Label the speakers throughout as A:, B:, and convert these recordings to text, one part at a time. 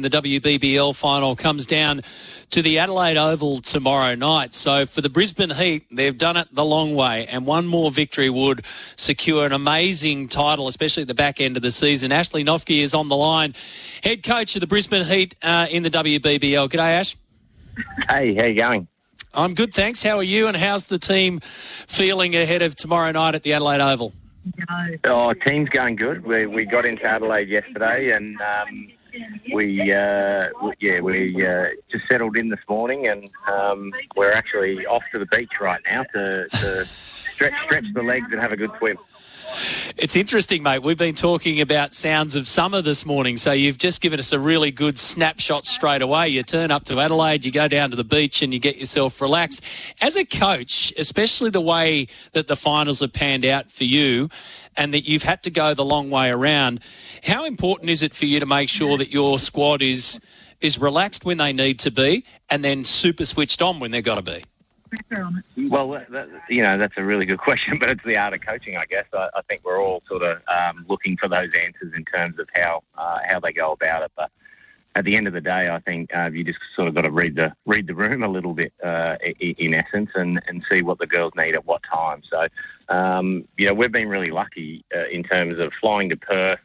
A: The WBBL final comes down to the Adelaide Oval tomorrow night. So for the Brisbane Heat, they've done it the long way, and one more victory would secure an amazing title, especially at the back end of the season. Ashley Noffke is on the line, head coach of the Brisbane Heat uh, in the WBBL. G'day, Ash.
B: Hey, how you going?
A: I'm good, thanks. How are you, and how's the team feeling ahead of tomorrow night at the Adelaide Oval?
B: Oh, team's going good. We, we got into Adelaide yesterday, and um, we, uh, yeah, we uh, just settled in this morning, and um, we're actually off to the beach right now to, to stretch stretch the legs and have a good swim.
A: It's interesting, mate. We've been talking about sounds of summer this morning, so you've just given us a really good snapshot straight away. You turn up to Adelaide, you go down to the beach, and you get yourself relaxed. As a coach, especially the way that the finals have panned out for you, and that you've had to go the long way around, how important is it for you to make sure that your squad is is relaxed when they need to be, and then super switched on when they've got to be?
B: Well, that, you know, that's a really good question, but it's the art of coaching, I guess. I, I think we're all sort of um, looking for those answers in terms of how uh, how they go about it. But at the end of the day, I think uh, you just sort of got to read the read the room a little bit, uh, in essence, and, and see what the girls need at what time. So, um, you know, we've been really lucky uh, in terms of flying to Perth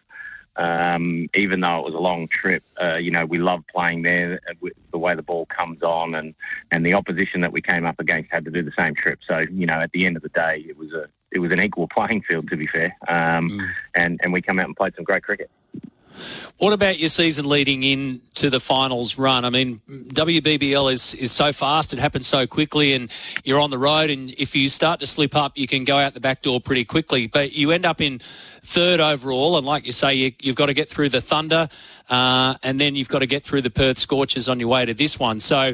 B: um, even though it was a long trip, uh, you know, we love playing there. Uh, the way the ball comes on, and and the opposition that we came up against had to do the same trip. So you know, at the end of the day, it was a it was an equal playing field, to be fair. Um, mm. And and we come out and played some great cricket.
A: What about your season leading into the finals run? I mean, WBBL is, is so fast, it happens so quickly, and you're on the road. And if you start to slip up, you can go out the back door pretty quickly. But you end up in third overall, and like you say, you, have got to get through the Thunder, uh, and then you've got to get through the Perth Scorchers on your way to this one. So,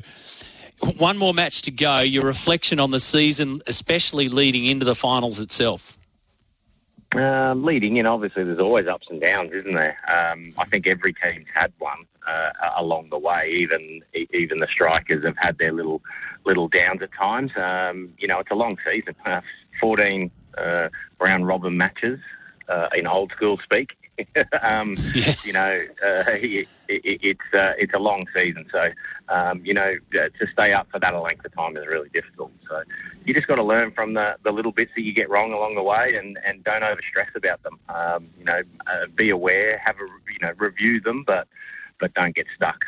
A: one more match to go. Your reflection on the season, especially leading into the finals itself.
B: Um, leading in, obviously, there's always ups and downs, isn't there? Um, I think every team's had one uh, along the way. Even even the strikers have had their little little downs at times. Um, you know, it's a long season. Uh, 14 uh, round robin matches uh, in old school speak. um, yeah. You know, uh, it, it, it's uh, it's a long season, so um, you know to stay up for that length of time is really difficult. So you just got to learn from the, the little bits that you get wrong along the way, and, and don't over stress about them. Um, you know, uh, be aware, have a you know review them, but but don't get stuck.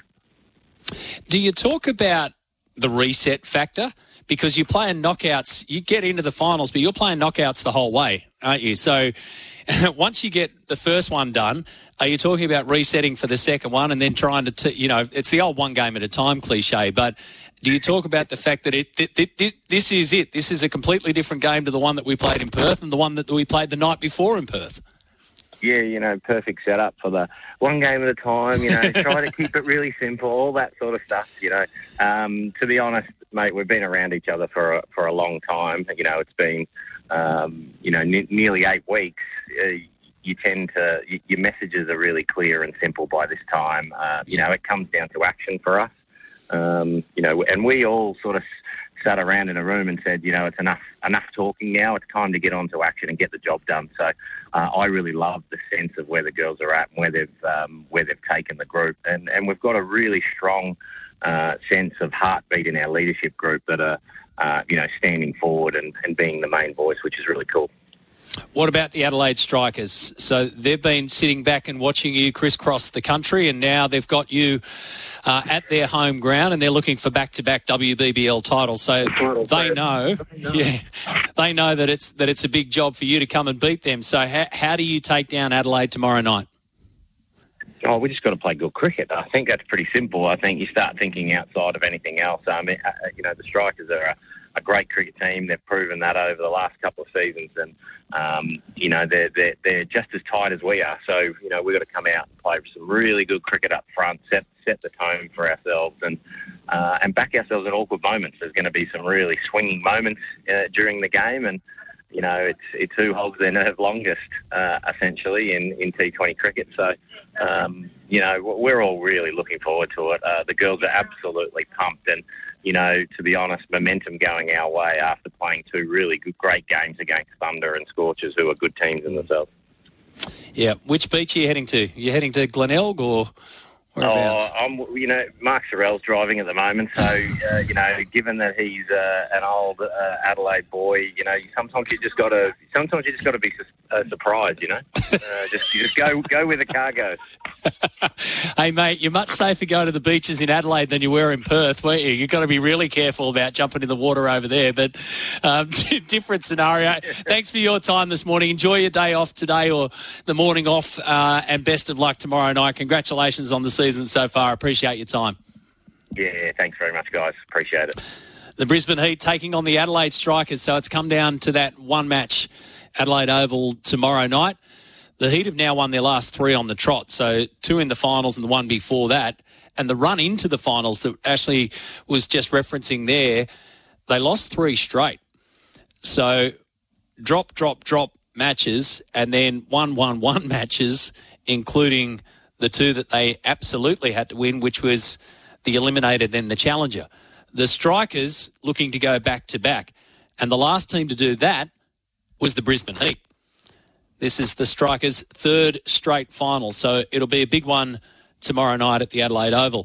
A: Do you talk about the reset factor? Because you're playing knockouts, you get into the finals, but you're playing knockouts the whole way, aren't you? So once you get the first one done, are you talking about resetting for the second one and then trying to, t- you know, it's the old one game at a time cliche, but do you talk about the fact that it, th- th- th- this is it? This is a completely different game to the one that we played in Perth and the one that we played the night before in Perth?
B: yeah, you know, perfect setup for the one game at a time. You know, try to keep it really simple, all that sort of stuff. You know, um, to be honest, mate, we've been around each other for a, for a long time. You know, it's been um, you know nearly eight weeks. Uh, you tend to your messages are really clear and simple by this time. Uh, you know, it comes down to action for us. Um, you know, and we all sort of sat around in a room and said, you know, it's enough enough talking now. It's time to get on to action and get the job done. So uh, I really love the sense of where the girls are at and where they've um, where they've taken the group, and and we've got a really strong uh, sense of heartbeat in our leadership group that are uh, you know standing forward and, and being the main voice, which is really cool.
A: What about the Adelaide Strikers? So they've been sitting back and watching you crisscross the country, and now they've got you uh, at their home ground, and they're looking for back-to-back WBBL titles. So they know, yeah, they know that it's that it's a big job for you to come and beat them. So how do you take down Adelaide tomorrow night?
B: Oh, we just got to play good cricket. I think that's pretty simple. I think you start thinking outside of anything else. I mean, uh, you know, the Strikers are a, a great cricket team. They've proven that over the last couple of seasons, and um, you know they're, they're they're just as tight as we are. So you know we've got to come out and play some really good cricket up front, set set the tone for ourselves, and uh, and back ourselves at awkward moments. There's going to be some really swinging moments uh, during the game, and you know it's it's who holds their nerve longest, uh, essentially in in T20 cricket. So. Um, you know, we're all really looking forward to it. Uh, the girls are absolutely pumped, and you know, to be honest, momentum going our way after playing two really good, great games against Thunder and Scorchers, who are good teams in themselves.
A: Yeah, which beach are you heading to? You're you heading to Glenelg or?
B: Oh, I'm, you know, Mark Sorrell's driving at the moment, so uh, you know, given that he's uh, an old uh, Adelaide boy, you know, sometimes you just got to, sometimes you just got to be uh, surprised, you know, uh, just just go go where the car goes.
A: hey, mate, you're much safer going to the beaches in Adelaide than you were in Perth, weren't you? You've got to be really careful about jumping in the water over there. But um, different scenario. Thanks for your time this morning. Enjoy your day off today or the morning off, uh, and best of luck tomorrow night. Congratulations on the season so far. Appreciate your time.
B: Yeah, thanks very much, guys. Appreciate it.
A: The Brisbane Heat taking on the Adelaide Strikers, so it's come down to that one match, Adelaide Oval tomorrow night. The Heat have now won their last three on the trot, so two in the finals and the one before that. And the run into the finals that Ashley was just referencing there, they lost three straight. So drop, drop, drop matches, and then one, one, one matches, including the two that they absolutely had to win, which was the eliminator, then the challenger. The Strikers looking to go back to back. And the last team to do that was the Brisbane Heat. This is the Strikers' third straight final, so it'll be a big one tomorrow night at the Adelaide Oval.